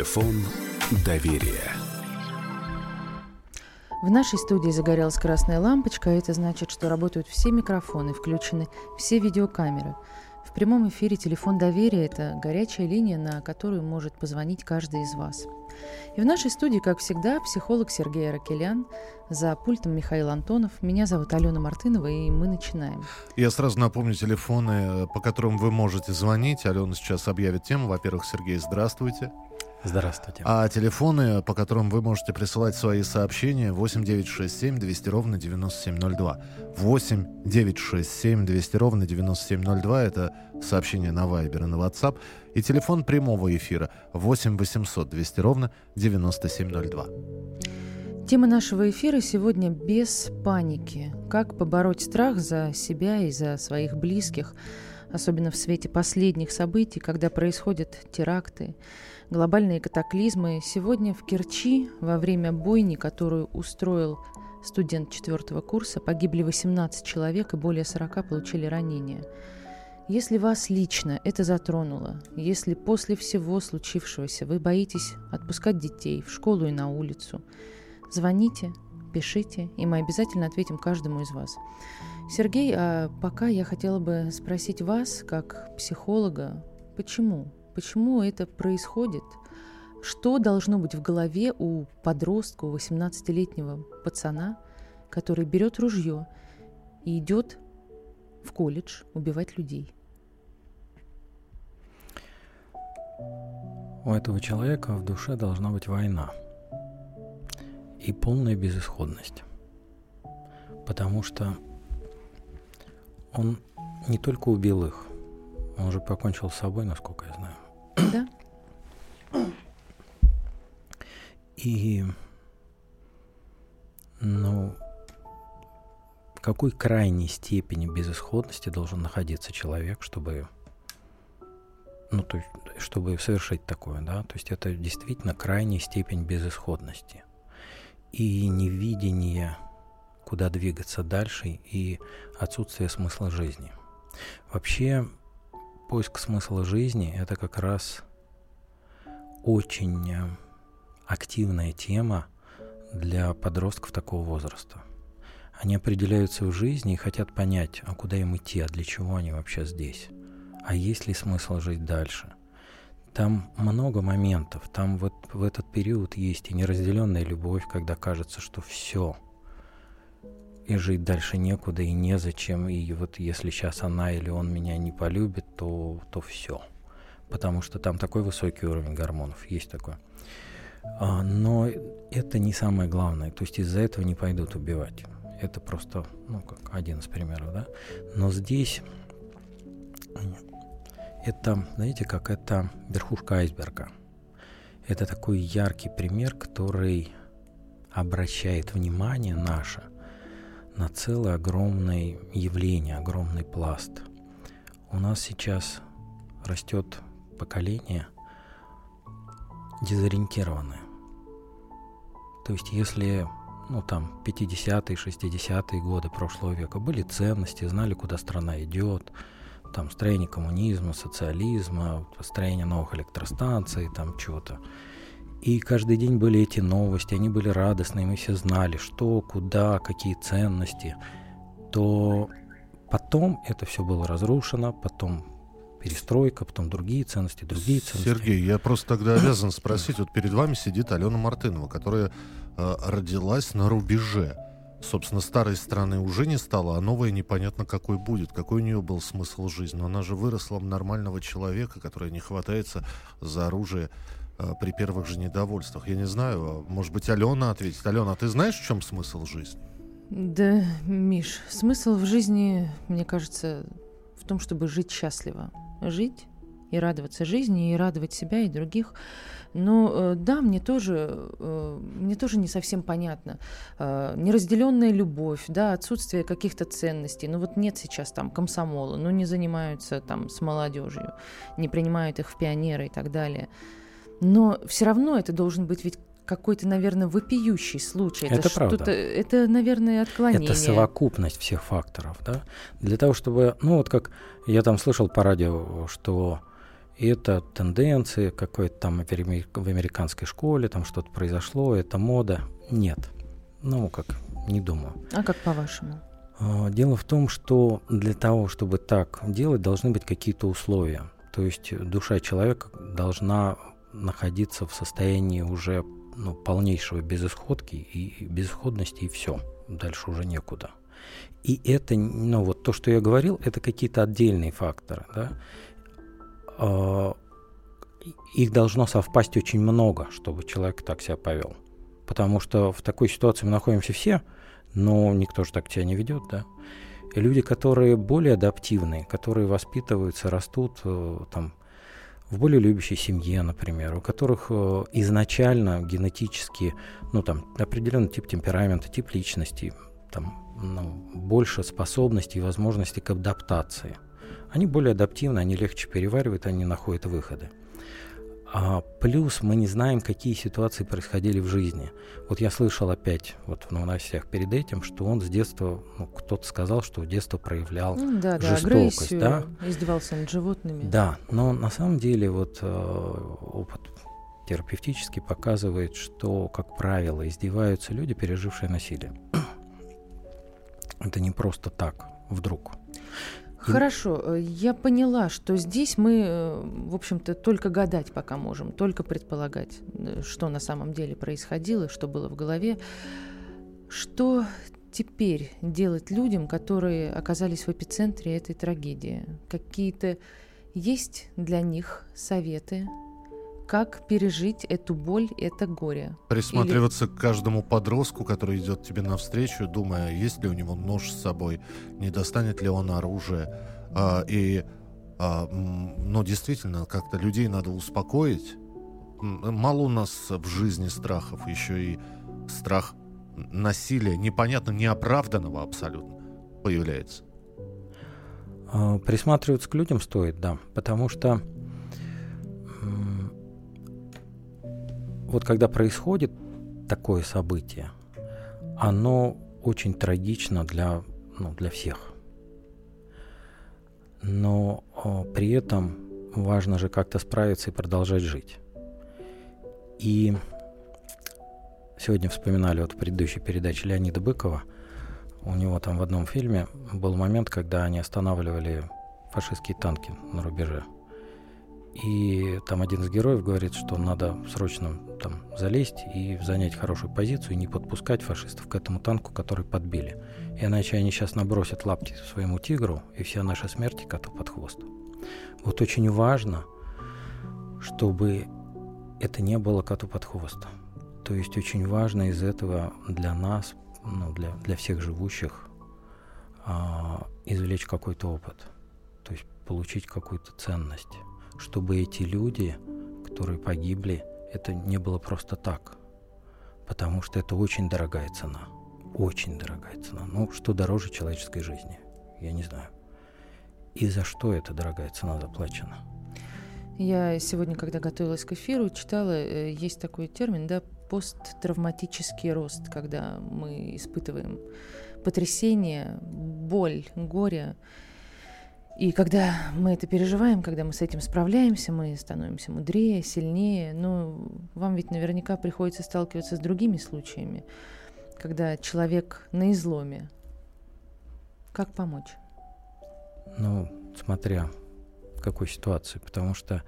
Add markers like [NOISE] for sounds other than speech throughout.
Телефон доверия. В нашей студии загорелась красная лампочка, а это значит, что работают все микрофоны, включены все видеокамеры. В прямом эфире телефон доверия – это горячая линия, на которую может позвонить каждый из вас. И в нашей студии, как всегда, психолог Сергей Аракелян, за пультом Михаил Антонов. Меня зовут Алена Мартынова, и мы начинаем. Я сразу напомню телефоны, по которым вы можете звонить. Алена сейчас объявит тему. Во-первых, Сергей, здравствуйте. Здравствуйте. А телефоны, по которым вы можете присылать свои сообщения, 8967 200 ровно 9702. 8 967 200 ровно 9702 это сообщение на Viber и на WhatsApp. И телефон прямого эфира 8 800 200 ровно 9702. Тема нашего эфира сегодня «Без паники». Как побороть страх за себя и за своих близких, особенно в свете последних событий, когда происходят теракты, глобальные катаклизмы. Сегодня в Керчи во время бойни, которую устроил студент четвертого курса, погибли 18 человек и более 40 получили ранения. Если вас лично это затронуло, если после всего случившегося вы боитесь отпускать детей в школу и на улицу, звоните, пишите, и мы обязательно ответим каждому из вас. Сергей, а пока я хотела бы спросить вас, как психолога, почему Почему это происходит? Что должно быть в голове у подростка, у 18-летнего пацана, который берет ружье и идет в колледж убивать людей? У этого человека в душе должна быть война и полная безысходность. Потому что он не только убил их, он уже покончил с собой, насколько я знаю. Да. И, ну, в какой крайней степени безысходности должен находиться человек, чтобы, ну, то есть, чтобы совершить такое, да? То есть это действительно крайняя степень безысходности и невидение, куда двигаться дальше, и отсутствие смысла жизни. Вообще, поиск смысла жизни – это как раз очень э, активная тема для подростков такого возраста. Они определяются в жизни и хотят понять, а куда им идти, а для чего они вообще здесь, а есть ли смысл жить дальше. Там много моментов, там вот в этот период есть и неразделенная любовь, когда кажется, что все – и жить дальше некуда и незачем. И вот если сейчас она или он меня не полюбит, то, то все. Потому что там такой высокий уровень гормонов, есть такое. А, но это не самое главное. То есть из-за этого не пойдут убивать. Это просто, ну, как один из примеров, да. Но здесь это, знаете, как это верхушка айсберга. Это такой яркий пример, который обращает внимание наше на целое огромное явление, огромный пласт. У нас сейчас растет поколение дезориентированное. То есть если ну там 50-е, 60-е годы прошлого века были ценности, знали, куда страна идет, там строение коммунизма, социализма, построение новых электростанций, там чего-то. И каждый день были эти новости, они были радостные, мы все знали, что, куда, какие ценности. То потом это все было разрушено, потом перестройка, потом другие ценности, другие ценности. Сергей, я просто тогда обязан спросить, вот перед вами сидит Алена Мартынова, которая э, родилась на рубеже. Собственно, старой страны уже не стало, а новая непонятно какой будет, какой у нее был смысл жизни. Но она же выросла в нормального человека, который не хватается за оружие при первых же недовольствах. Я не знаю, а, может быть, Алена ответит. Алена, а ты знаешь, в чем смысл жизни? Да, Миш, смысл в жизни, мне кажется, в том, чтобы жить счастливо. Жить и радоваться жизни, и радовать себя и других. Но э, да, мне тоже, э, мне тоже не совсем понятно. Неразделенная любовь, да, отсутствие каких-то ценностей. Ну вот нет сейчас там комсомола, ну не занимаются там с молодежью, не принимают их в пионеры и так далее. Но все равно это должен быть ведь какой-то, наверное, вопиющий случай. Это, это правда. Это, наверное, отклонение. Это совокупность всех факторов, да. Для того, чтобы, ну вот как я там слышал по радио, что это тенденции какой-то там в американской школе, там что-то произошло, это мода. Нет. Ну, как, не думаю. А как по-вашему? А, дело в том, что для того, чтобы так делать, должны быть какие-то условия. То есть душа человека должна находиться в состоянии уже ну, полнейшего безысходки и безысходности, и все. Дальше уже некуда. И это, ну вот то, что я говорил, это какие-то отдельные факторы. Да? А, их должно совпасть очень много, чтобы человек так себя повел. Потому что в такой ситуации мы находимся все, но никто же так себя не ведет, да. И люди, которые более адаптивные, которые воспитываются, растут э, там в более любящей семье, например, у которых э, изначально генетически, ну там определенный тип темперамента, тип личности, там ну, больше способностей и возможностей к адаптации. Они более адаптивны, они легче переваривают, они находят выходы. А плюс мы не знаем, какие ситуации происходили в жизни. Вот я слышал опять вот в новостях перед этим, что он с детства, ну, кто-то сказал, что в детство проявлял ну, да, жестокость. Да, да, издевался над животными. Да, но на самом деле вот э, опыт терапевтический показывает, что, как правило, издеваются люди, пережившие насилие. [CLEARS THROAT] Это не просто так, вдруг. Хорошо, э, я поняла, что здесь мы, э, в общем-то, только гадать пока можем, только предполагать, э, что на самом деле происходило, что было в голове. Что теперь делать людям, которые оказались в эпицентре этой трагедии? Какие-то есть для них советы, как пережить эту боль, это горе. Присматриваться Или... к каждому подростку, который идет тебе навстречу, думая, есть ли у него нож с собой, не достанет ли он оружие. А, и, а, ну, действительно, как-то людей надо успокоить. Мало у нас в жизни страхов, еще и страх насилия, непонятно, неоправданного абсолютно, появляется. А, присматриваться к людям стоит, да, потому что вот когда происходит такое событие, оно очень трагично для, ну, для всех. Но о, при этом важно же как-то справиться и продолжать жить. И сегодня вспоминали вот в предыдущей передаче Леонида Быкова, у него там в одном фильме был момент, когда они останавливали фашистские танки на рубеже. И там один из героев говорит, что надо срочно там залезть и занять хорошую позицию, и не подпускать фашистов к этому танку, который подбили. Иначе они сейчас набросят лапти своему тигру, и вся наша смерть коту под хвост. Вот очень важно, чтобы это не было коту под хвост. То есть очень важно из этого для нас, ну, для, для всех живущих, а, извлечь какой-то опыт. То есть получить какую-то ценность чтобы эти люди, которые погибли, это не было просто так. Потому что это очень дорогая цена. Очень дорогая цена. Ну, что дороже человеческой жизни? Я не знаю. И за что эта дорогая цена заплачена? Я сегодня, когда готовилась к эфиру, читала, э, есть такой термин, да, посттравматический рост, когда мы испытываем потрясение, боль, горе, и когда мы это переживаем, когда мы с этим справляемся, мы становимся мудрее, сильнее. Но вам ведь наверняка приходится сталкиваться с другими случаями, когда человек на изломе. Как помочь? Ну, смотря в какой ситуации, потому что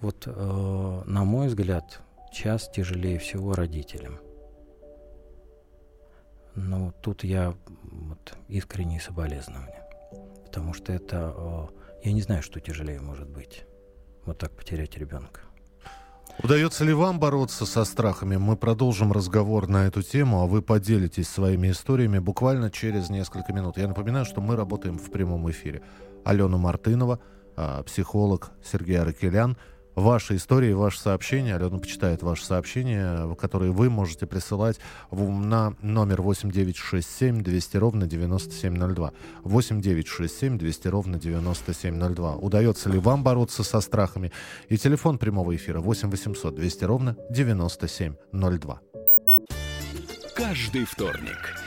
вот, э, на мой взгляд, час тяжелее всего родителям. Но тут я вот, искренне соболезнования потому что это, э, я не знаю, что тяжелее может быть. Вот так потерять ребенка. Удается ли вам бороться со страхами? Мы продолжим разговор на эту тему, а вы поделитесь своими историями буквально через несколько минут. Я напоминаю, что мы работаем в прямом эфире. Алена Мартынова, а, психолог Сергей Аракелян – ваши истории, ваши сообщения. Алена почитает ваши сообщения, которые вы можете присылать на номер 8967 200 ровно 9702. 8967 200 ровно 9702. Удается ли вам бороться со страхами? И телефон прямого эфира 8 800 200 ровно 9702. Каждый вторник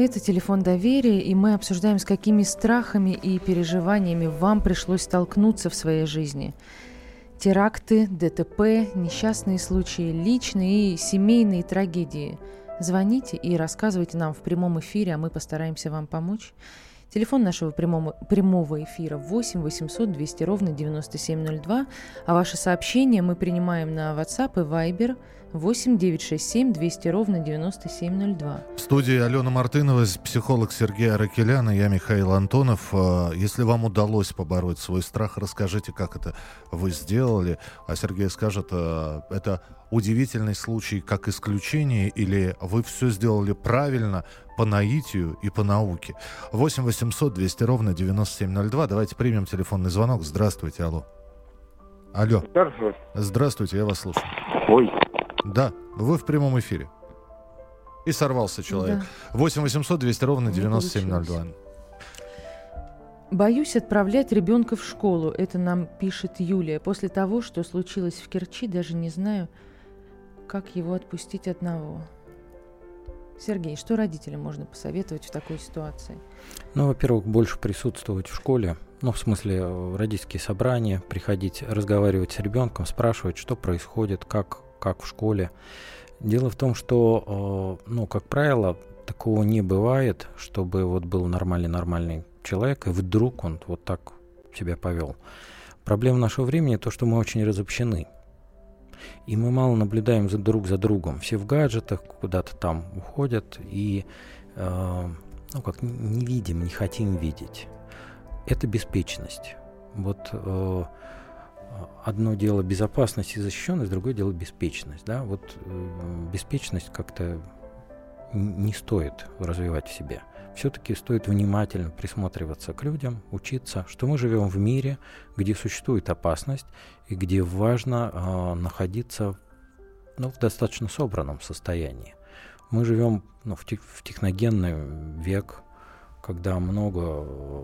Это телефон доверия, и мы обсуждаем, с какими страхами и переживаниями вам пришлось столкнуться в своей жизни. Теракты, ДТП, несчастные случаи, личные и семейные трагедии. Звоните и рассказывайте нам в прямом эфире, а мы постараемся вам помочь. Телефон нашего прямого, прямого эфира 8 800 200 ровно 9702, а ваши сообщения мы принимаем на WhatsApp и Viber – 8 967 200 ровно 9702. В студии Алена Мартынова, психолог Сергей Аракелян и я Михаил Антонов. А, если вам удалось побороть свой страх, расскажите, как это вы сделали. А Сергей скажет, а, это удивительный случай как исключение или вы все сделали правильно по наитию и по науке. 8 800 200 ровно 9702. Давайте примем телефонный звонок. Здравствуйте, алло. Алло. Здравствуйте. Здравствуйте, я вас слушаю. Ой, да, вы в прямом эфире. И сорвался человек. Да. 8 800 200 ровно 9702. Боюсь отправлять ребенка в школу. Это нам пишет Юлия. После того, что случилось в Керчи, даже не знаю, как его отпустить одного. Сергей, что родителям можно посоветовать в такой ситуации? Ну, во-первых, больше присутствовать в школе. Ну, в смысле, э, родительские собрания, приходить, разговаривать с ребенком, спрашивать, что происходит, как как в школе. Дело в том, что, э, ну, как правило, такого не бывает, чтобы вот был нормальный-нормальный человек, и вдруг он вот так себя повел. Проблема нашего времени то, что мы очень разобщены. И мы мало наблюдаем за друг за другом. Все в гаджетах куда-то там уходят и, э, ну, как не видим, не хотим видеть. Это беспечность. Вот э, одно дело безопасность и защищенность, другое дело беспечность. Да? Вот э, беспечность как-то не стоит развивать в себе. Все-таки стоит внимательно присматриваться к людям, учиться, что мы живем в мире, где существует опасность и где важно э, находиться ну, в достаточно собранном состоянии. Мы живем ну, в, тех, в техногенный век, когда много,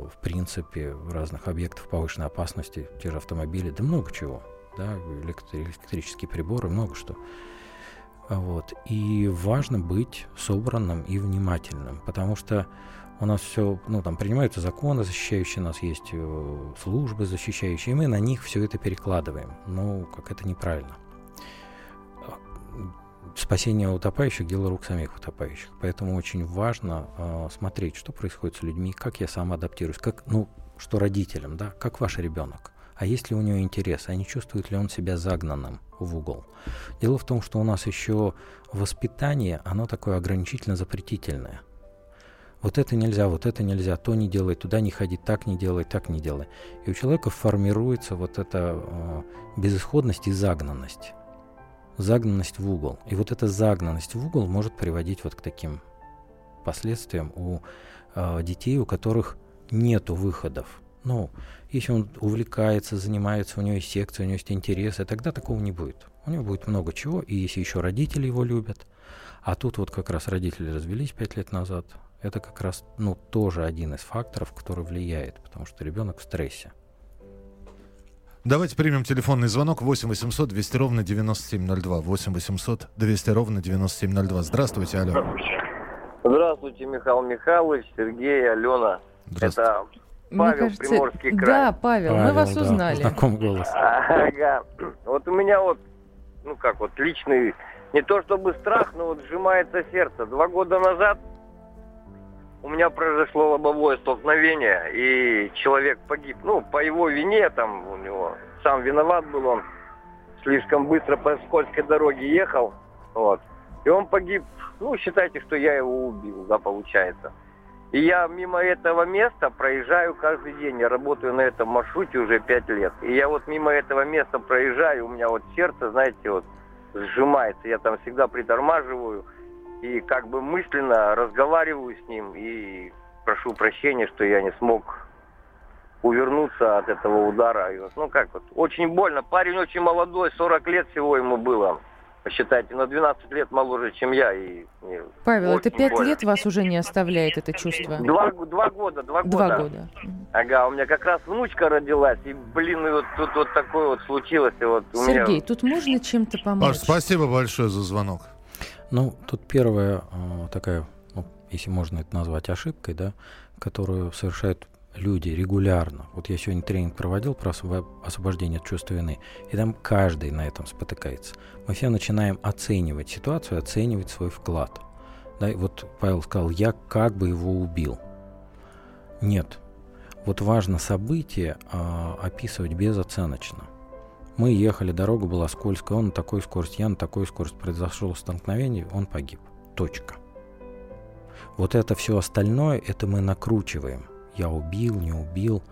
в принципе, разных объектов повышенной опасности, те же автомобили, да много чего, да, электрические приборы, много что. Вот. И важно быть собранным и внимательным, потому что у нас все, ну, там принимаются законы, защищающие нас, есть э, службы защищающие, и мы на них все это перекладываем. Ну, как это неправильно спасение утопающих – дело рук самих утопающих. Поэтому очень важно э, смотреть, что происходит с людьми, как я сам адаптируюсь, как, ну, что родителям, да, как ваш ребенок. А есть ли у него интерес, а не чувствует ли он себя загнанным в угол? Дело в том, что у нас еще воспитание, оно такое ограничительно-запретительное. Вот это нельзя, вот это нельзя, то не делай, туда не ходи, так не делай, так не делай. И у человека формируется вот эта э, безысходность и загнанность загнанность в угол. И вот эта загнанность в угол может приводить вот к таким последствиям у э, детей, у которых нету выходов. Ну, если он увлекается, занимается, у него есть секция, у него есть интересы, тогда такого не будет. У него будет много чего, и если еще родители его любят, а тут вот как раз родители развелись пять лет назад, это как раз, ну, тоже один из факторов, который влияет, потому что ребенок в стрессе. Давайте примем телефонный звонок 8 800 200 ровно 9702. 8 800 200 ровно 9702. Здравствуйте, алло. Здравствуйте, Михаил Михайлович, Сергей, Алена. Это Павел, кажется, Приморский край. Да, Павел, Павел мы вас да, узнали. Знаком голос. Ага. Вот у меня вот, ну как вот, личный, не то чтобы страх, но вот сжимается сердце. Два года назад у меня произошло лобовое столкновение, и человек погиб. Ну, по его вине, там, у него сам виноват был он. слишком быстро по скользкой дороге ехал, вот, и он погиб. Ну, считайте, что я его убил, да, получается. И я мимо этого места проезжаю каждый день. Я работаю на этом маршруте уже пять лет. И я вот мимо этого места проезжаю, у меня вот сердце, знаете, вот сжимается. Я там всегда притормаживаю и как бы мысленно разговариваю с ним и прошу прощения, что я не смог увернуться от этого удара. И вот, ну как вот, очень больно. Парень очень молодой, 40 лет всего ему было. Посчитайте, на 12 лет моложе, чем я. И, и Павел, это очень пять больно. лет вас уже не оставляет это чувство? Два, два года, два года. Два года. Мгм. Ага, у меня как раз внучка родилась, и, блин, и вот тут вот такое вот случилось. И вот у меня- Сергей, тут можно чем-то помочь? Паш, спасибо большое за звонок. Ну, тут первая э, такая, ну, если можно это назвать ошибкой, да, которую совершают люди регулярно. Вот я сегодня тренинг проводил про освоб- освобождение от чувства вины, и там каждый на этом спотыкается. Мы все начинаем оценивать ситуацию, оценивать свой вклад. Да, и вот Павел сказал, я как бы его убил. Нет. Вот важно событие а, описывать безоценочно. Мы ехали, дорога была скользкая, он на такой скорости, я на такой скорости. Произошло столкновение, он погиб. Точка. Вот это все остальное, это мы накручиваем. Я убил, не убил.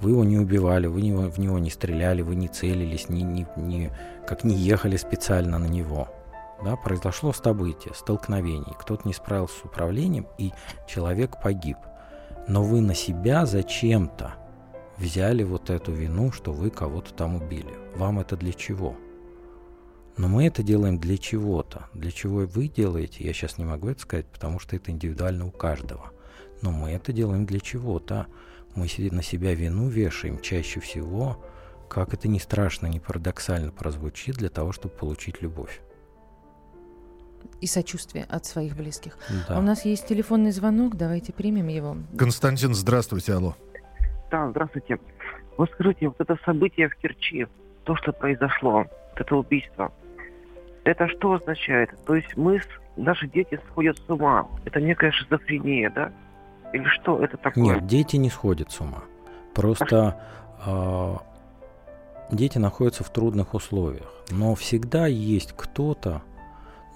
Вы его не убивали, вы не- в него не стреляли, вы не целились, не, не, не- как не ехали специально на него. Да, произошло событие, столкновение, кто-то не справился с управлением, и человек погиб. Но вы на себя зачем-то взяли вот эту вину, что вы кого-то там убили. Вам это для чего? Но мы это делаем для чего-то. Для чего вы делаете, я сейчас не могу это сказать, потому что это индивидуально у каждого. Но мы это делаем для чего-то. Мы на себя вину вешаем чаще всего, как это не страшно, не парадоксально прозвучит, для того, чтобы получить любовь. И сочувствие от своих близких. Да. А у нас есть телефонный звонок, давайте примем его. Константин, здравствуйте, алло. Да, здравствуйте. Вот скажите, вот это событие в Керчи, то, что произошло, вот это убийство, это что означает? То есть мы, наши дети сходят с ума. Это некая шизофрения, да? Или что это такое? Нет, дети не сходят с ума. Просто а, дети находятся в трудных условиях. Но всегда есть кто-то,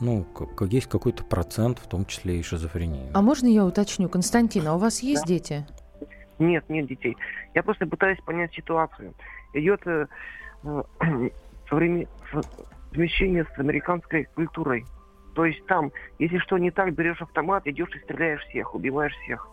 ну, как, есть какой-то процент, в том числе и шизофрении. А можно я уточню? Константин, а у вас есть дети? Нет, нет детей. Я просто пытаюсь понять ситуацию. Идет э, э, [CLEARS THROAT] современ- с- совмещение с американской культурой. То есть там, если что не так, берешь автомат, идешь и стреляешь всех, убиваешь всех.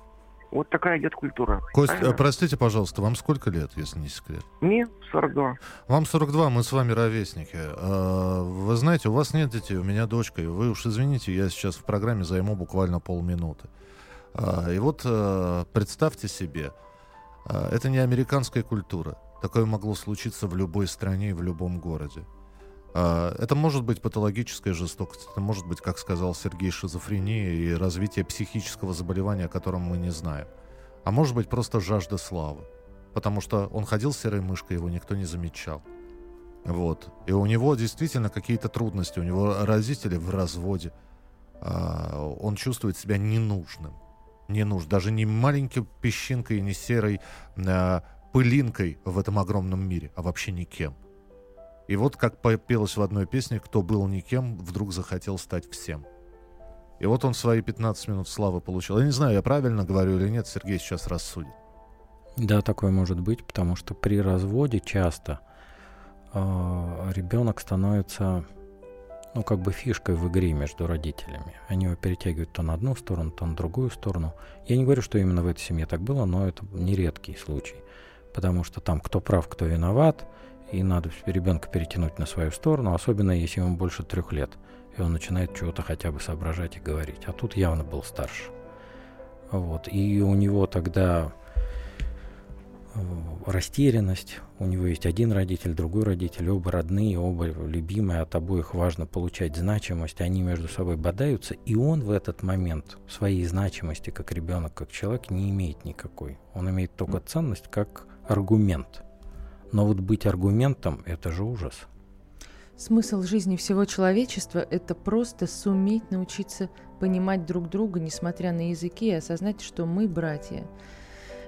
Вот такая идет культура. Кость, э, простите, пожалуйста, вам сколько лет, если не секрет? Мне 42. Вам 42, мы с вами ровесники. А, Вы знаете, у вас нет детей, у меня дочка. И вы уж извините, я сейчас в программе займу буквально полминуты. А, И вот э, представьте себе, а, это не американская культура. Такое могло случиться в любой стране и в любом городе. А, Это может быть патологическая жестокость, это может быть, как сказал Сергей, шизофрения и развитие психического заболевания, о котором мы не знаем. А может быть просто жажда славы. Потому что он ходил серой мышкой, его никто не замечал. Вот. И у него действительно какие-то трудности. У него родители в разводе. Он чувствует себя ненужным. Не нужен. Даже не маленькой песчинкой, не серой а, пылинкой в этом огромном мире, а вообще никем. И вот как пелось в одной песне, кто был никем, вдруг захотел стать всем. И вот он свои 15 минут славы получил. Я не знаю, я правильно говорю или нет, Сергей сейчас рассудит. Да, такое может быть, потому что при разводе часто ребенок становится, ну, как бы фишкой в игре между родителями. Они его перетягивают то на одну сторону, то на другую сторону. Я не говорю, что именно в этой семье так было, но это нередкий случай. Потому что там кто прав, кто виноват, и надо ребенка перетянуть на свою сторону, особенно если ему больше трех лет, и он начинает чего-то хотя бы соображать и говорить. А тут явно был старше. Вот. И у него тогда растерянность. У него есть один родитель, другой родитель, оба родные, оба любимые, от обоих важно получать значимость. Они между собой бодаются, и он в этот момент своей значимости как ребенок, как человек не имеет никакой. Он имеет только ценность как аргумент. Но вот быть аргументом – это же ужас. Смысл жизни всего человечества – это просто суметь научиться понимать друг друга, несмотря на языки, и осознать, что мы братья.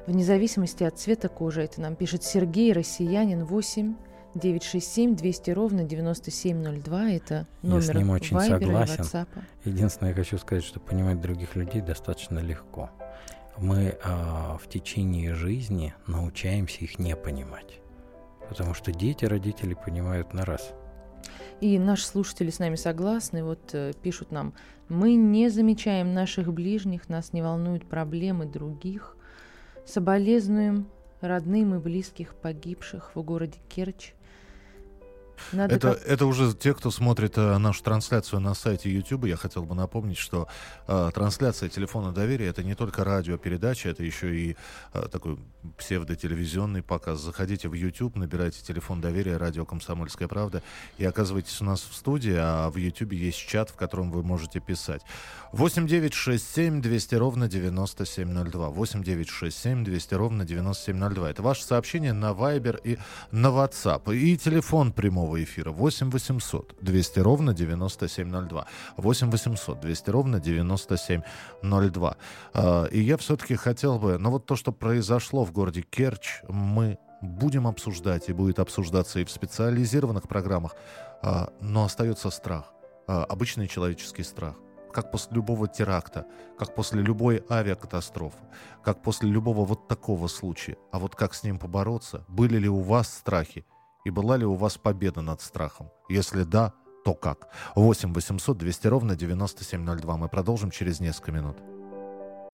Вне зависимости от цвета кожи, это нам пишет Сергей, россиянин, 8 967 200 ровно 9702. Это номер Я с ним очень и согласен. Единственное, я хочу сказать, что понимать других людей достаточно легко. Мы а, в течение жизни научаемся их не понимать. Потому что дети родители понимают на раз. И наши слушатели с нами согласны. Вот э, пишут нам, мы не замечаем наших ближних, нас не волнуют проблемы других. Соболезнуем родным и близких погибших в городе Керчь. Надо Это, как- это уже те, кто смотрит э, нашу трансляцию на сайте YouTube. Я хотел бы напомнить, что э, трансляция телефона доверия это не только радиопередача, это еще и э, такой псевдотелевизионный показ. Заходите в YouTube, набирайте телефон доверия, радио Комсомольская правда, и оказывайтесь у нас в студии, а в YouTube есть чат, в котором вы можете писать. 8967 200 ровно 9702. 8967 200 ровно 9702. Это ваше сообщение на Viber и на WhatsApp. И телефон прямого эфира 8 800 200 ровно 9702. 8 800 200 ровно 9702. А, И я все-таки хотел бы, ну вот то, что произошло в городе Керчь, мы будем обсуждать и будет обсуждаться и в специализированных программах, а, но остается страх, а, обычный человеческий страх как после любого теракта, как после любой авиакатастрофы, как после любого вот такого случая. А вот как с ним побороться? Были ли у вас страхи? И была ли у вас победа над страхом? Если да, то как? 8 800 200 ровно 9702. Мы продолжим через несколько минут.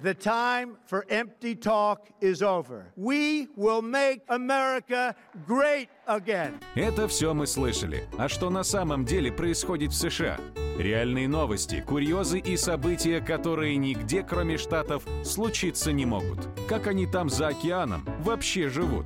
The time for empty talk is over. We will make America great again. Это все мы слышали. А что на самом деле происходит в США? Реальные новости, курьезы и события, которые нигде, кроме Штатов, случиться не могут. Как они там за океаном вообще живут?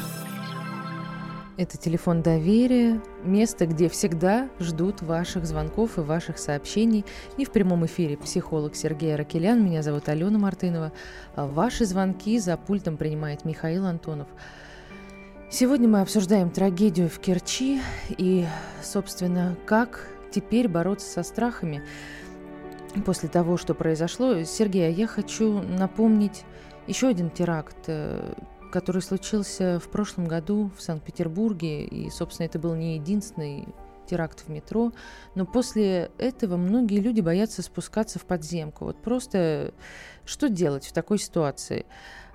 Это телефон доверия, место, где всегда ждут ваших звонков и ваших сообщений. И в прямом эфире психолог Сергей Аракелян, меня зовут Алена Мартынова. А Ваши звонки за пультом принимает Михаил Антонов. Сегодня мы обсуждаем трагедию в Керчи и, собственно, как теперь бороться со страхами после того, что произошло. Сергей, а я хочу напомнить еще один теракт, э, который случился в прошлом году в Санкт-Петербурге. И, собственно, это был не единственный теракт в метро. Но после этого многие люди боятся спускаться в подземку. Вот просто что делать в такой ситуации?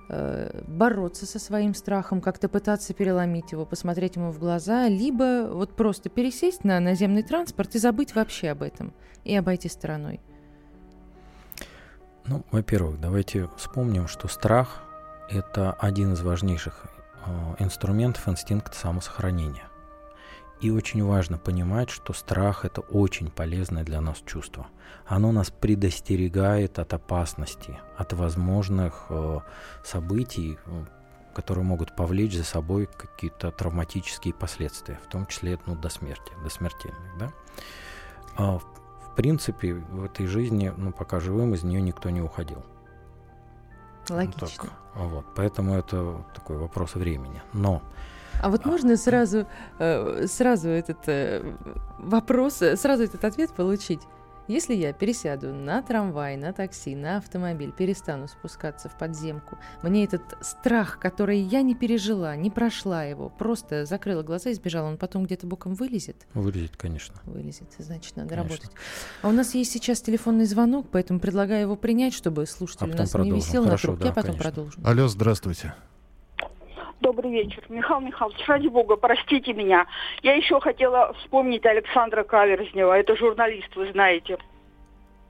Э, Бороться со своим страхом, как-то пытаться переломить его, посмотреть ему в глаза, либо вот просто пересесть на наземный транспорт и забыть вообще об этом и обойти стороной. Ну, во-первых, давайте вспомним, что страх – это один из важнейших э, инструментов инстинкта самосохранения. И очень важно понимать, что страх – это очень полезное для нас чувство. Оно нас предостерегает от опасности, от возможных э, событий, э, которые могут повлечь за собой какие-то травматические последствия, в том числе ну, до смерти, до смертельных. Да? А, в принципе, в этой жизни, ну, пока живым, из нее никто не уходил. Ну, Логично. так, вот, поэтому это такой вопрос времени. Но А вот можно сразу, э, сразу этот э, вопрос, э, сразу этот ответ получить? Если я пересяду на трамвай, на такси, на автомобиль, перестану спускаться в подземку, мне этот страх, который я не пережила, не прошла его, просто закрыла глаза и сбежала, он потом где-то боком вылезет? вылезет, конечно. Вылезет, значит, надо Конечно. работать. А у нас есть сейчас телефонный звонок, поэтому предлагаю его принять, чтобы слушатель А у потом нас не продолжим. висел Хорошо, на трубке, да, а потом конечно. продолжим. Алло, здравствуйте. Добрый вечер. Михаил Михайлович, ради бога, простите меня. Я еще хотела вспомнить Александра Каверзнева. Это журналист, вы знаете.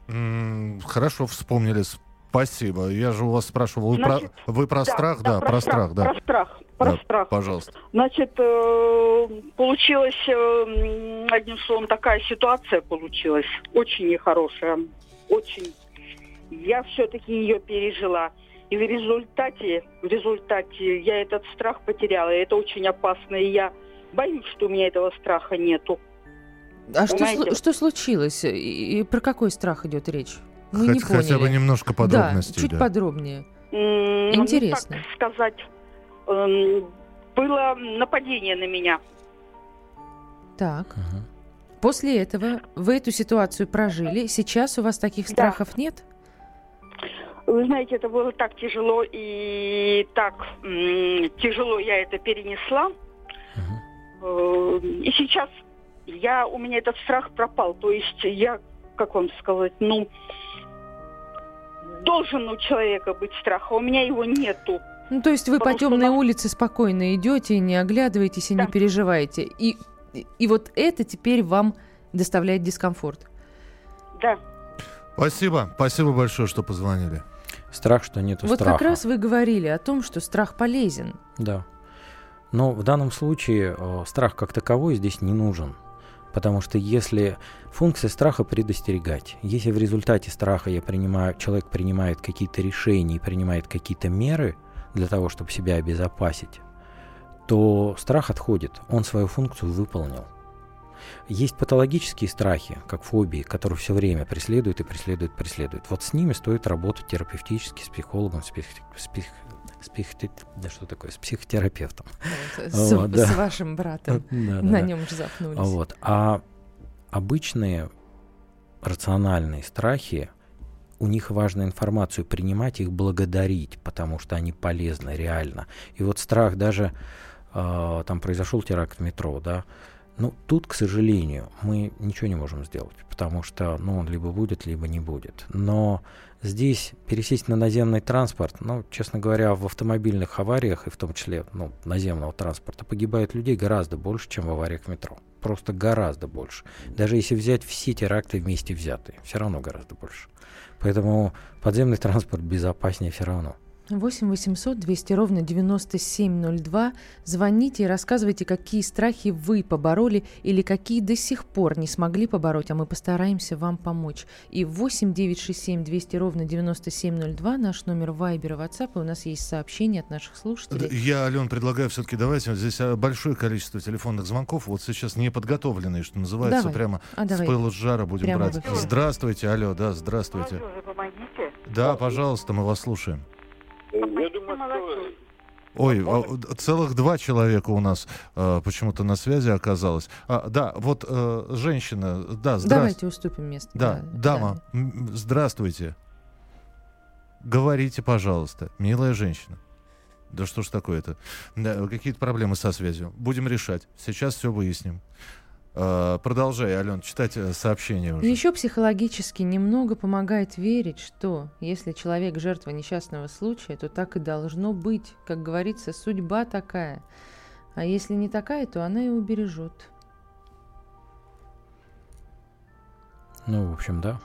М, Хорошо, вспомнили. Спасибо. Я же у вас спрашивал, вы, Значит, про, вы про страх? Да, про страх, да. Про страх, про Да, страх. Пожалуйста. Значит, э, получилась, э, одним словом, такая ситуация получилась. Очень нехорошая. Очень. Я все-таки ее пережила. И в результате, в результате я этот страх потеряла. И это очень опасно. И я боюсь, что у меня этого страха нету. А что, Понимаете? что случилось? И, и про какой страх идет речь? Мы не Хоть- хотя бы поняли. немножко Да, подробностей. чуть да. подробнее. М, Интересно. Ну, как сказать, эм, было нападение на меня. Так. Мгм. После этого вы эту ситуацию прожили. Сейчас у вас таких Да. страхов нет? Вы знаете, это было так тяжело, и так тяжело я это перенесла. Э, И сейчас я, у меня этот страх пропал. То есть я, как вам сказать, ну, должен у человека быть страх, а у меня его нету. Ну, то есть вы по Потому что темной на- улице спокойно идете, не оглядываетесь и не Да. переживаете. И, и вот это теперь вам доставляет дискомфорт. Да. Спасибо. Спасибо большое, что позвонили. Страх, что нету вот страха. как раз вы говорили о том, что страх полезен. Да. Но в данном случае э, страх как таковой здесь не нужен. Потому что если функция страха предостерегать, если в результате страха я принимаю, человек принимает какие-то решения принимает какие-то меры для того, чтобы себя обезопасить, то страх отходит, он свою функцию выполнил. Есть патологические страхи, как фобии, которые все время преследуют и преследуют, преследуют. Вот с ними стоит работать терапевтически с психологом, с, псих- с псих- с да что такое, с психотерапевтом. Вот, с, Вот, да. с вашим братом. [LAUGHS] Да, На да. нем же запнулись. Вот. А обычные рациональные страхи, у них важно информацию принимать, их благодарить, потому что они полезны реально. И вот страх даже, э, там произошел теракт в метро, да, ну, тут, к сожалению, мы ничего не можем сделать, потому что, ну, он либо будет, либо не будет. Но здесь пересесть на наземный транспорт, ну, честно говоря, в автомобильных авариях, и в том числе, ну, наземного транспорта, погибает людей гораздо больше, чем в авариях метро. Просто гораздо больше. Даже если взять все теракты вместе взятые, все равно гораздо больше. Поэтому подземный транспорт безопаснее все равно. 8 800 200 ровно 9702. Звоните и рассказывайте, какие страхи вы побороли или какие до сих пор не смогли побороть, а мы постараемся вам помочь. И 8 967 200 ровно 9702 наш номер Вайбера, WhatsApp, и у нас есть сообщение от наших слушателей. Я, Ален, предлагаю все-таки давайте, вот здесь а, большое количество телефонных звонков, вот сейчас не подготовленные, что называется, Давай. прямо А с давай. пыла с жара будем Прямо брать. Здравствуйте, алло, да, здравствуйте. помогите. Да, пожалуйста, мы вас слушаем. Я думаю, что... Ой, а, целых два человека у нас э, почему-то на связи оказалось. А, да, вот э, женщина, да, здравствуйте. Давайте уступим место. Да, дама, м, здравствуйте. Говорите, пожалуйста, милая женщина. Да что ж такое-то? Да, какие-то проблемы со связью. Будем решать. Сейчас все выясним. Э, продолжай, Ален, читать э, сообщение уже. Еще психологически немного помогает верить, что если человек жертва несчастного случая, то так и должно быть. Как говорится, судьба такая. А если не такая, то она и убережет. Ну, в общем, да.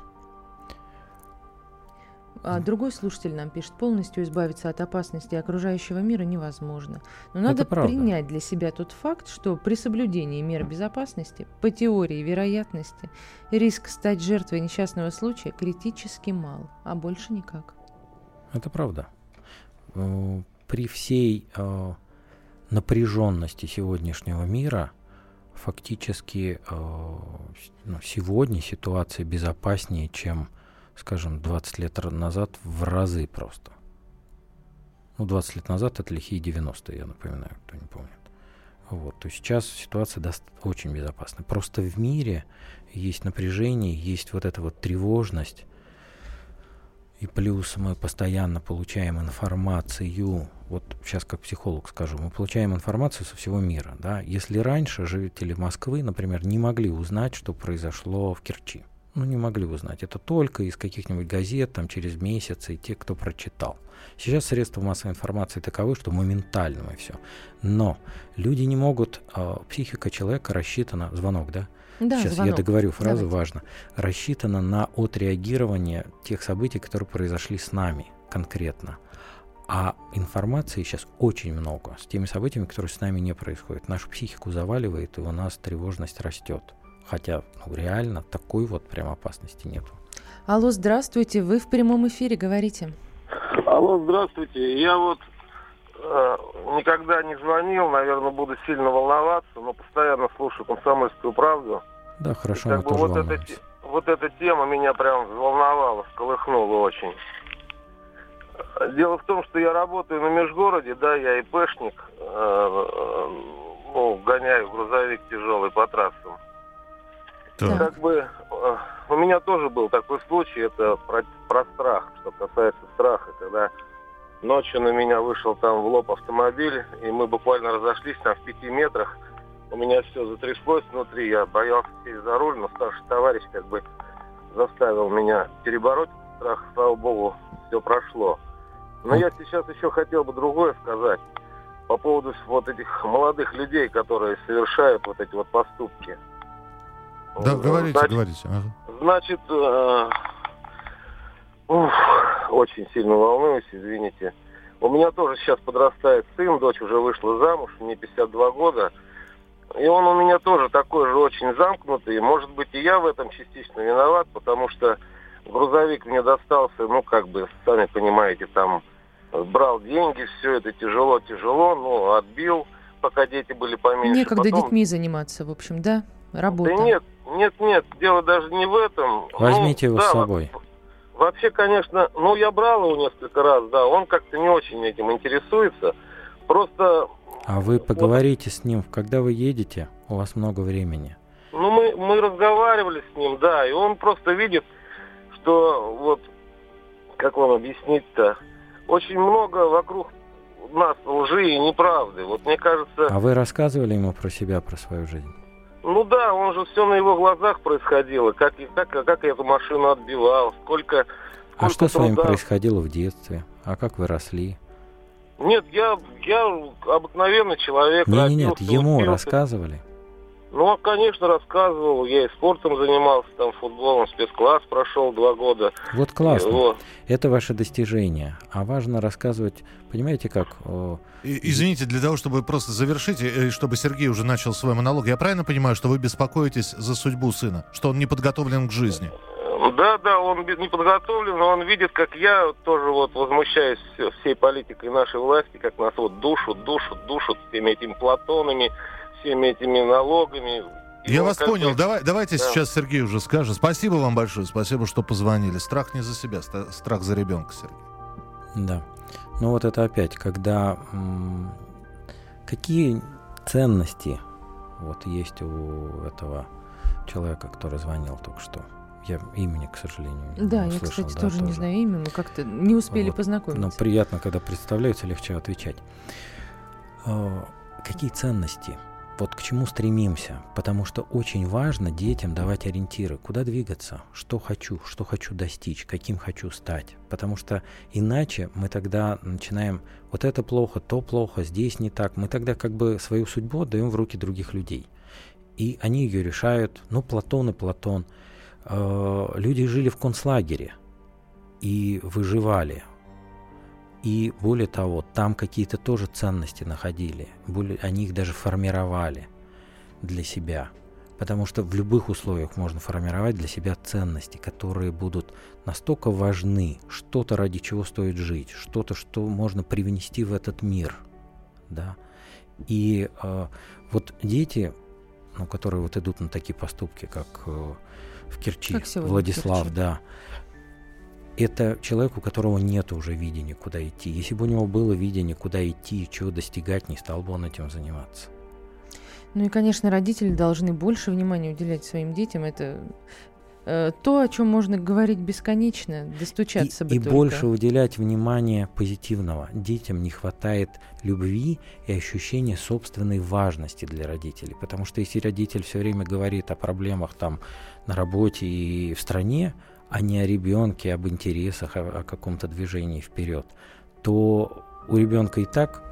А другой слушатель нам пишет, полностью избавиться от опасности окружающего мира невозможно. Но надо принять для себя тот факт, что при соблюдении мер безопасности, по теории вероятности, риск стать жертвой несчастного случая критически мал, а больше никак. Это правда. Э, При всей э, напряженности сегодняшнего мира фактически э, ну, сегодня ситуация безопаснее, чем, скажем, 20 лет назад в разы просто. Ну, 20 лет назад это лихие 90-е, я напоминаю, кто не помнит. Вот, то сейчас ситуация даст очень безопасна. Просто в мире есть напряжение, есть вот эта вот тревожность, и плюс мы постоянно получаем информацию, вот сейчас как психолог скажу, мы получаем информацию со всего мира. Да? Если раньше жители Москвы, например, не могли узнать, что произошло в Керчи, ну не могли узнать, это только из каких-нибудь газет, там через месяц, и те, кто прочитал. Сейчас средства массовой информации таковы, что моментально мы все. Но люди не могут, э, психика человека рассчитана, звонок, да? Да, Сейчас звонок. я договорю фразу, Давайте. важно. Рассчитана на отреагирование тех событий, которые произошли с нами конкретно. А информации сейчас очень много с теми событиями, которые с нами не происходят. Нашу психику заваливает, и у нас тревожность растет. Хотя ну, реально такой вот прям опасности нету. Алло, здравствуйте, вы в прямом эфире, говорите. Алло, здравствуйте. Я вот э, никогда не звонил, наверное, буду сильно волноваться, но постоянно слушаю комсомольскую правду. Да, хорошо, как мы бы тоже вот эта, вот эта тема меня прям взволновала, всколыхнула очень. Дело в том, что я работаю на межгороде, да, я ИПшник, э, ну, гоняю грузовик тяжелый по трассам. Так. Как бы э, у меня тоже был такой случай, это про, про страх, что касается страха, когда ночью на меня вышел там в лоб автомобиль, и мы буквально разошлись там в пяти метрах. У меня все затряслось внутри, я боялся сесть за руль, но старший товарищ как бы заставил меня перебороть страх, слава богу, все прошло. Но я сейчас еще хотел бы другое сказать по поводу вот этих молодых людей, которые совершают вот эти вот поступки. Да, говорите, Значит, говорите. Ага. Значит, э, уф, очень сильно волнуюсь, извините. У меня тоже сейчас подрастает сын, дочь уже вышла замуж, мне 52 года. И он у меня тоже такой же очень замкнутый. Может быть, и я в этом частично виноват, потому что грузовик мне достался, ну, как бы, сами понимаете, там э, брал деньги, все это тяжело-тяжело, ну, отбил, пока дети были поменьше. Некогда Потом- детьми заниматься, в общем, да? Работа. Да нет, нет, нет, дело даже не в этом. Возьмите Ну, его с да, собой. Вообще, конечно, ну, я брал его несколько раз, да, он как-то не очень этим интересуется. Просто, А вы поговорите с ним, когда вы едете, у вас много времени. ну, мы, мы разговаривали с ним, да, и он просто видит, что вот, как вам объяснить-то, очень много вокруг нас лжи и неправды. Вот мне кажется, А вы рассказывали ему про себя, про свою жизнь? Ну да, он же все на его глазах происходило, как, как, как я эту машину отбивал, сколько... А сколько что с вами труда. происходило в детстве? А как вы росли? Нет, я, я обыкновенный человек. Не, не, нет, родился, ему учился. рассказывали. Ну, конечно, рассказывал. Я и спортом занимался, там, футболом, спецкласс прошел два года. Вот классно. Вот. Это ваше достижение. А важно рассказывать, понимаете как? о, И- Извините, для того, чтобы просто завершить, и чтобы Сергей уже начал свой монолог, я правильно понимаю, что вы беспокоитесь за судьбу сына, что он не подготовлен к жизни? Да, да, он не подготовлен, но он видит, как я тоже вот возмущаюсь всей политикой нашей власти, как нас вот душат, душат, душат всеми этими платонами, всеми этими налогами. Я он вас как бы- понял. Давай, давайте Да. сейчас Сергей уже скажет. Спасибо вам большое, спасибо, что позвонили. Страх не за себя, страх за ребенка, Сергей. Да. Ну вот это опять, когда м, какие ценности вот есть у этого человека, который звонил только что. Я имени, к сожалению, не Да, я, услышал, кстати, да, тоже, не знаю имя, мы как-то не успели Вот. познакомиться. Но приятно, когда представляются, легче отвечать. Э, Какие ценности? Вот к чему стремимся? Потому что очень важно детям давать ориентиры, куда двигаться, что хочу, что хочу достичь, каким хочу стать. Потому что иначе мы тогда начинаем, вот это плохо, то плохо, здесь не так. Мы тогда как бы свою судьбу отдаем в руки других людей. И они ее решают. Ну, Платон и Платон. Э, Люди жили в концлагере и выживали. И более того, там какие-то тоже ценности находили. Более, они их даже формировали для себя. Потому что в любых условиях можно формировать для себя ценности, которые будут настолько важны, что-то ради чего стоит жить, что-то, что можно привнести в этот мир. Да? И э, вот дети, ну, которые вот идут на такие поступки, как э, в Керчи, Как сегодня в Владислав, Керчи. да, это человек, у которого нет уже видения, куда идти. Если бы у него было видение, куда идти, чего достигать, не стал бы он этим заниматься. Ну и, конечно, родители должны больше внимания уделять своим детям. Это э, то, о чем можно говорить бесконечно, достучаться и, бы и только. больше уделять внимание позитивного. Детям не хватает любви и ощущения собственной важности для родителей. Потому что если родитель все время говорит о проблемах там на работе и в стране, а не о ребенке, об интересах, о, о каком-то движении вперед, то у ребенка и так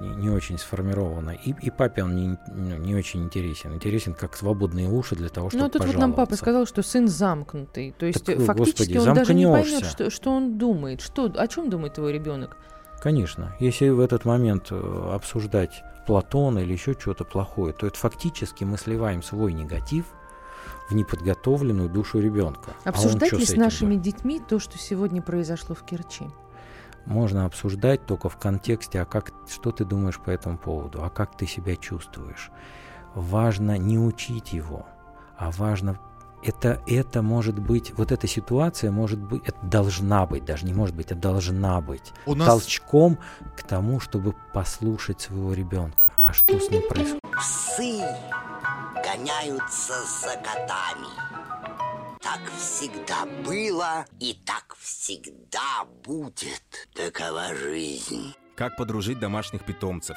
ну, не, не очень сформировано. И, и папе он не, ну, не очень интересен. Интересен как свободные уши для того, чтобы Ну, а тут вот нам папа сказал, что сын замкнутый. То есть, Так, э, фактически господи, он даже не поймет, что, что он думает. Что, о чем думает твой ребенок? Конечно. Если в этот момент э, обсуждать Платона или еще что-то плохое, то это фактически мы сливаем свой негатив в неподготовленную душу ребенка. А Обсуждать чё ли с с нашими будет? детьми то, что сегодня произошло в Керчи? Можно обсуждать только в контексте, а как, что ты думаешь по этому поводу, а как ты себя чувствуешь. Важно не учить его, а важно это, это может быть, вот эта ситуация может быть, это должна быть, даже не может быть, это должна быть У нас- толчком к тому, чтобы послушать своего ребенка. А что с ним происходит? Псы гоняются за котами. Так всегда было и так всегда будет. Такова жизнь. Как подружить домашних питомцев,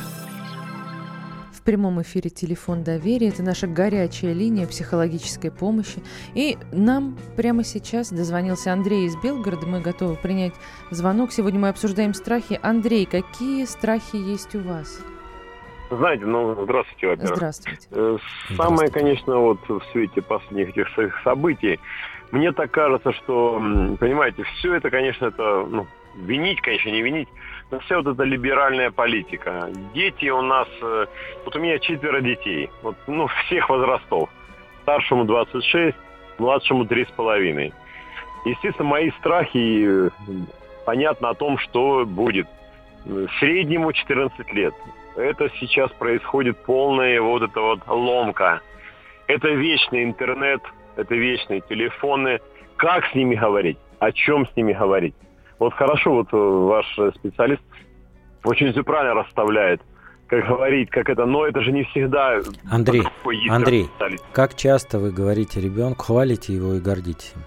В прямом эфире телефон доверия. Это наша горячая линия психологической помощи. И нам прямо сейчас дозвонился Андрей из Белгорода. Мы готовы принять звонок. Сегодня мы обсуждаем страхи. Андрей, какие страхи есть у вас? Знаете, ну, здравствуйте, во-первых. Здравствуйте. Э, Самое, конечно, вот в свете последних этих со- событий, мне так кажется, что, понимаете, все это, конечно, это, ну, винить, конечно, не винить, вся вот эта либеральная политика. Дети у нас, э, вот у меня четверо детей, вот, ну, [LAUGHS] всех возрастов. Старшему 26, младшему 3,5. Естественно, мои страхи, э, понятно о том, что будет. Среднему 14 лет. Это сейчас происходит полная вот эта вот ломка. Это вечный интернет, это вечные телефоны. Как с ними говорить? О чем с ними говорить? Вот хорошо, вот э, ваш э, специалист очень все правильно расставляет, как говорить, как это, но это же не всегда... Андрей, Андрей, специалист. как часто вы говорите ребенку, хвалите его и гордитесь им?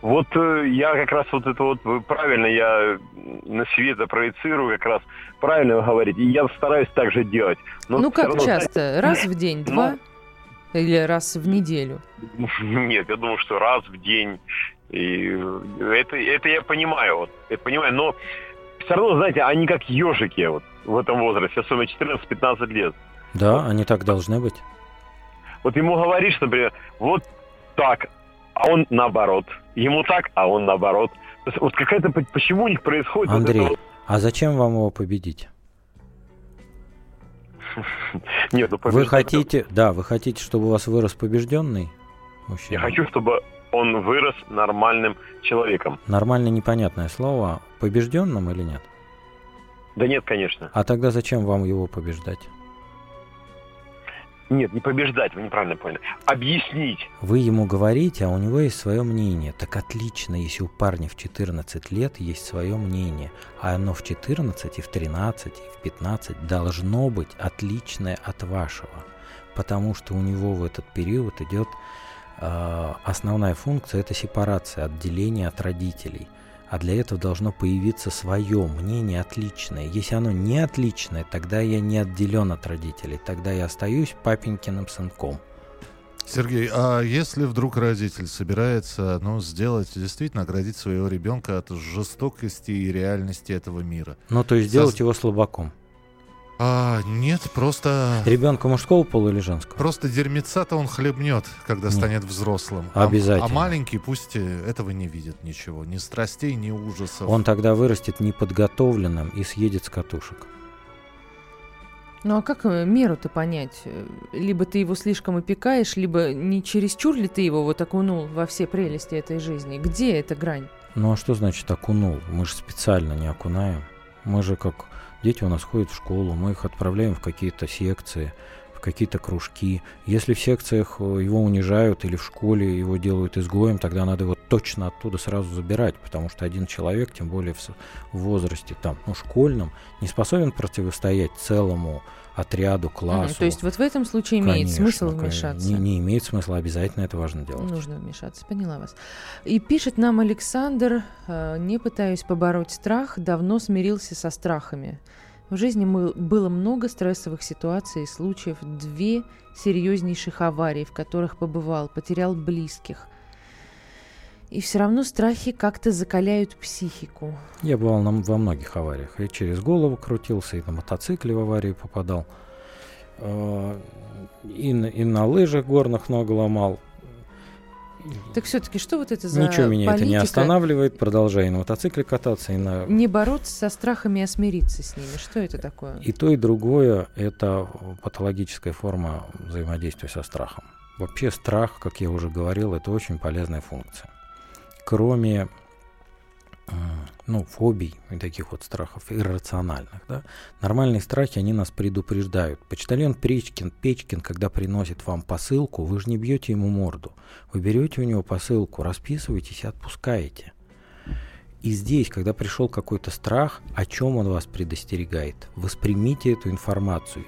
Вот э, я как раз вот это вот правильно, я на это проецирую как раз. Правильно вы говорите. И я стараюсь так же делать. Но ну, как равно, часто? знаете, Раз в день, ну, два? Или раз в неделю? [LAUGHS] Нет, я думаю, что раз в день. И это, это я понимаю, вот, я понимаю, но все равно, знаете, они как ежики вот в этом возрасте, особенно 14-15 лет. Да, они так должны быть. Вот ему говоришь, например, вот так, а он наоборот. Ему так, а он наоборот. Вот какая-то, по- почему у них происходит вот Андрей, это вот- а зачем вам его победить? [LAUGHS] Нет, ну, Вы хотите, да, вы хотите, чтобы у вас вырос побежденный мужчина? Я хочу, чтобы он вырос нормальным человеком. Нормально непонятное слово. Побежденным или нет? Да нет, конечно. А тогда зачем вам его побеждать? Нет, не побеждать, вы неправильно поняли. Объяснить. Вы ему говорите, а у него есть свое мнение. Так отлично, если у парня в 14 лет есть свое мнение, а оно в 14, и в 13, и в 15 должно быть отличное от вашего. Потому что у него в этот период идет основная функция – это сепарация, отделение от родителей. А для этого должно появиться свое мнение отличное. Если оно не отличное, тогда я не отделен от родителей. Тогда я остаюсь папенькиным сынком. Сергей, а если вдруг родитель собирается ну, сделать, действительно оградить своего ребенка от жестокости и реальности этого мира? Ну, то есть сделать его слабаком. А, нет, просто... Ребенка мужского пола или женского? Просто дерьмеца-то он хлебнет, когда Нет. станет взрослым. А- Обязательно. А, маленький пусть э, этого не видит ничего. Ни страстей, ни ужасов. Он тогда вырастет неподготовленным и съедет с катушек. Ну а как э, меру-то понять? Э, Либо ты его слишком опекаешь, либо не чересчур ли ты его вот окунул во все прелести этой жизни? Где эта грань? Ну а что значит окунул? Мы же специально не окунаем. Мы же как дети у нас ходят в школу, мы их отправляем в какие-то секции, в какие-то кружки. Если в секциях э, его унижают или в школе его делают изгоем, тогда надо его точно оттуда сразу забирать, потому что один человек, тем более в возрасте там, ну, школьном, не способен противостоять целому отряду, классу. То есть вот в этом случае имеет Конечно, смысл вмешаться? Не, не имеет смысла, обязательно это важно делать. Нужно вмешаться, поняла вас. И пишет нам Александр, э, не пытаюсь побороть страх, давно смирился со страхами. В жизни было много стрессовых ситуаций и случаев, две серьезнейших аварий, в которых побывал, потерял близких. И все равно страхи как-то закаляют психику. Я бывал на- во многих авариях. И через голову крутился, и на мотоцикле в аварию попадал. Э, И на, и на лыжах горных ногу ломал. Так все-таки что вот это за Ничего меня политика? это не останавливает, продолжаю на мотоцикле кататься и на... Не бороться со страхами, а смириться с ними. Что это такое? И то, и другое – это патологическая форма взаимодействия со страхом. Вообще страх, как я уже говорил, это очень полезная функция. Кроме ну, фобий и таких вот страхов иррациональных. Да? Нормальные страхи, они нас предупреждают. Почтальон Печкин, Печкин, когда приносит вам посылку, вы же не бьете ему морду. Вы берете у него посылку, расписываетесь и отпускаете. И здесь, когда пришел какой-то страх, о чем он вас предостерегает? Воспримите эту информацию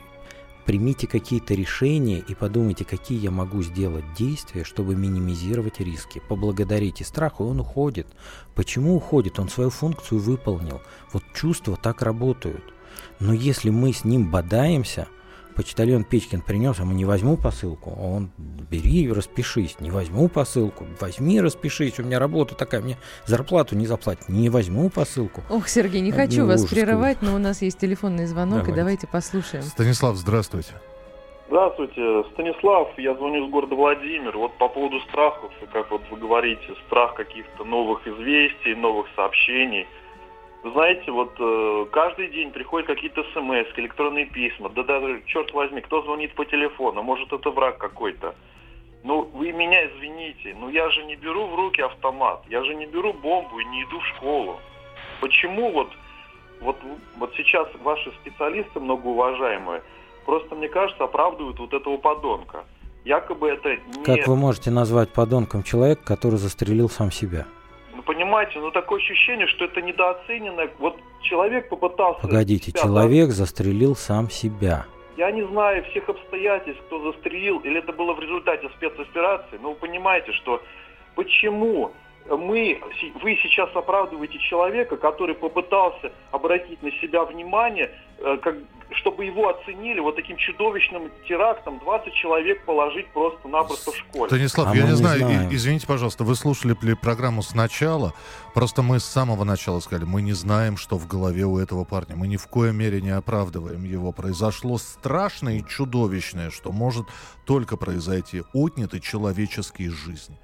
примите какие-то решения и подумайте, какие я могу сделать действия, чтобы минимизировать риски. Поблагодарите страх, и он уходит. Почему уходит? Он свою функцию выполнил. Вот чувства так работают. Но если мы с ним бодаемся – почтальон Печкин принес, а мы не возьму посылку. А он, бери и распишись. Не возьму посылку. Возьми, распишись. У меня работа такая, мне зарплату не заплатят. Не возьму посылку. Ох, Сергей, не хочу Ну, вас ужас прерывать, но у нас есть телефонный звонок, Давайте. и давайте послушаем. Станислав, здравствуйте. Здравствуйте, Станислав, я звоню из города Владимир. Вот по поводу страхов, как вот вы говорите, страх каких-то новых известий, новых сообщений. Знаете, вот э, каждый день приходят какие-то смс, электронные письма. Да даже, черт возьми, кто звонит по телефону? Может, это враг какой-то. Ну, вы меня извините, но я же не беру в руки автомат, я же не беру бомбу и не иду в школу. Почему вот, вот, вот сейчас ваши специалисты, многоуважаемые, просто, мне кажется, оправдывают вот этого подонка. Якобы это не... Как вы можете назвать подонком человека, который застрелил сам себя? Ну, понимаете, ну такое ощущение, что это недооценено. Вот человек попытался... Погодите, себя, человек застрелил сам себя. Я не знаю всех обстоятельств, кто застрелил, или это было в результате спецоперации, но вы понимаете, что почему мы, вы сейчас оправдываете человека, который попытался обратить на себя внимание, э, как, чтобы его оценили вот таким чудовищным терактом 20 человек положить просто-напросто в школе. Станислав, А я не не знаю, знаем. извините, пожалуйста, вы слушали ли программу сначала? Просто мы с самого начала сказали, мы не знаем, что в голове у этого парня. Мы ни в коей мере не оправдываем его. Произошло страшное и чудовищное, что может только произойти. Отняты человеческие жизни.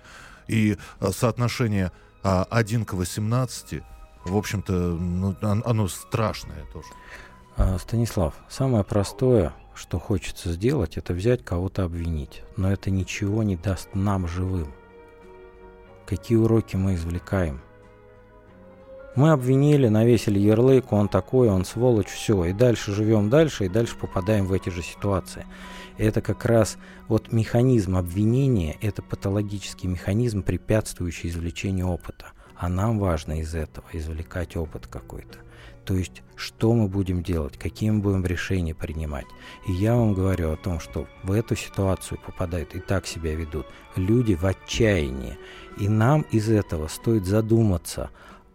И э, соотношение а, 1 к 18, в общем-то, ну, он- оно страшное тоже. А, Станислав, самое простое, что хочется сделать, это взять кого-то обвинить. Но это ничего не даст нам живым. Какие уроки мы извлекаем? Мы обвинили, навесили ярлык, он такой, он сволочь, все. И дальше живем дальше, и дальше попадаем в эти же ситуации. Это как раз вот механизм обвинения, это патологический механизм, препятствующий извлечению опыта. А нам важно из этого извлекать опыт какой-то. То есть, что мы будем делать, какие мы будем решения принимать. И я вам говорю о том, что в эту ситуацию попадают и так себя ведут люди в отчаянии. И нам из этого стоит задуматься,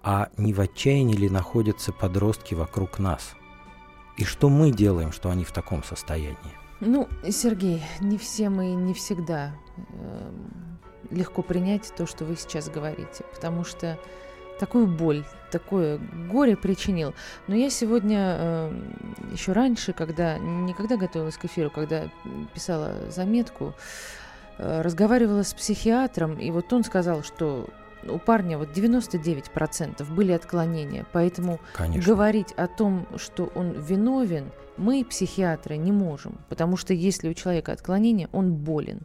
а не в отчаянии ли находятся подростки вокруг нас? И что мы делаем, что они в таком состоянии? Ну, Сергей, не всем и не всегда эм, легко принять то, что вы сейчас говорите, потому что такую боль, такое горе причинил. Но я сегодня эм, еще раньше, когда не когда готовилась к эфиру, когда писала заметку, э, разговаривала с психиатром, и вот он сказал, что у парня вот 99% были отклонения, поэтому Конечно. говорить о том, что он виновен, мы, психиатры, не можем, потому что если у человека отклонение, он болен.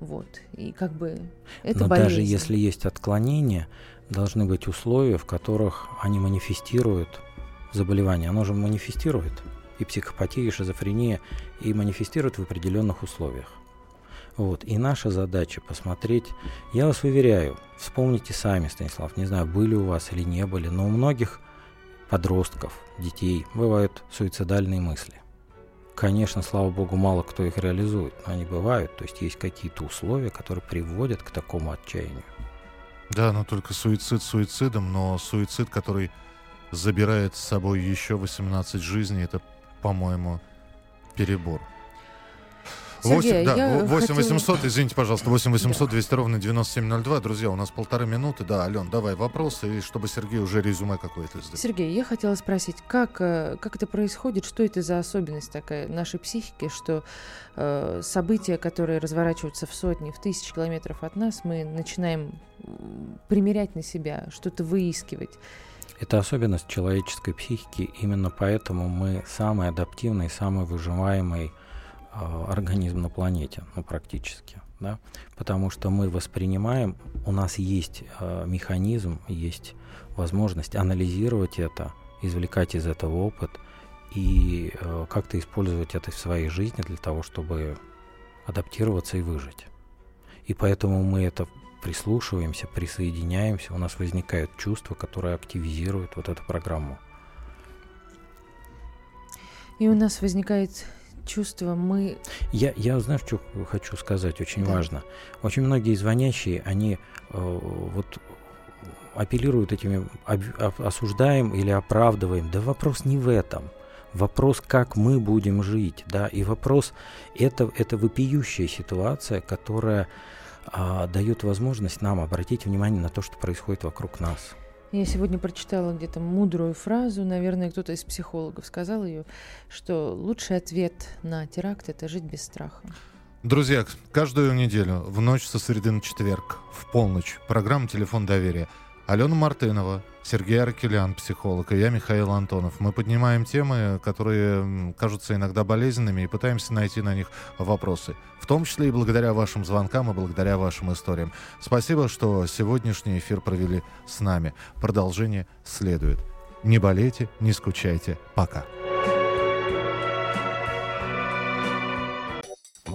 Вот. И как бы это Но болезнь. даже если есть отклонения, должны быть условия, в которых они манифестируют заболевание. Оно же манифестирует и психопатия, и шизофрения, и манифестирует в определенных условиях. Вот. И наша задача посмотреть, я вас уверяю, вспомните сами, Станислав, не знаю, были у вас или не были, но у многих подростков, детей бывают суицидальные мысли. Конечно, слава богу, мало кто их реализует, но они бывают. То есть есть какие-то условия, которые приводят к такому отчаянию. Да, но только суицид суицидом, но суицид, который забирает с собой еще 18 жизней, это, по-моему, перебор. Сергей, 8, да, я 8 хотела- 800, извините, пожалуйста, 8 800 200 ровно 9702. Друзья, у нас полторы минуты. Да, Ален, давай вопросы, и чтобы Сергей уже резюме какое-то сделал. Сергей, я хотела спросить, как, э, как это происходит, что это за особенность такая нашей психики, что э, события, которые разворачиваются в сотни, в тысячи километров от нас, мы начинаем примерять на себя, что-то выискивать. Это особенность человеческой психики, именно поэтому мы самый адаптивный, самый выживаемый организм на планете, ну практически, да, потому что мы воспринимаем, у нас есть э, механизм, есть возможность анализировать это, извлекать из этого опыт и э, как-то использовать это в своей жизни для того, чтобы адаптироваться и выжить. И поэтому мы это прислушиваемся, присоединяемся, у нас возникают чувства, которые активизируют вот эту программу. И у нас возникает чувство, мы... Я, я знаю, что хочу сказать, очень Да. важно. Очень многие звонящие, они э, вот апеллируют этими об- об- осуждаем или оправдываем. Да вопрос не в этом. Вопрос, как мы будем жить, да, и вопрос это это вопиющая ситуация, которая а, дает возможность нам обратить внимание на то, что происходит вокруг нас. Я сегодня прочитала где-то мудрую фразу, наверное, кто-то из психологов сказал ее, что лучший ответ на теракт – это жить без страха. Друзья, каждую неделю в ночь со среды на четверг в полночь программа «Телефон доверия». Алена Мартынова, Сергей Аркелян, психолог, и я, Михаил Антонов. Мы поднимаем темы, которые кажутся иногда болезненными, и пытаемся найти на них вопросы. В том числе и благодаря вашим звонкам и благодаря вашим историям. Спасибо, что сегодняшний эфир провели с нами. Продолжение следует. Не болейте, не скучайте. Пока.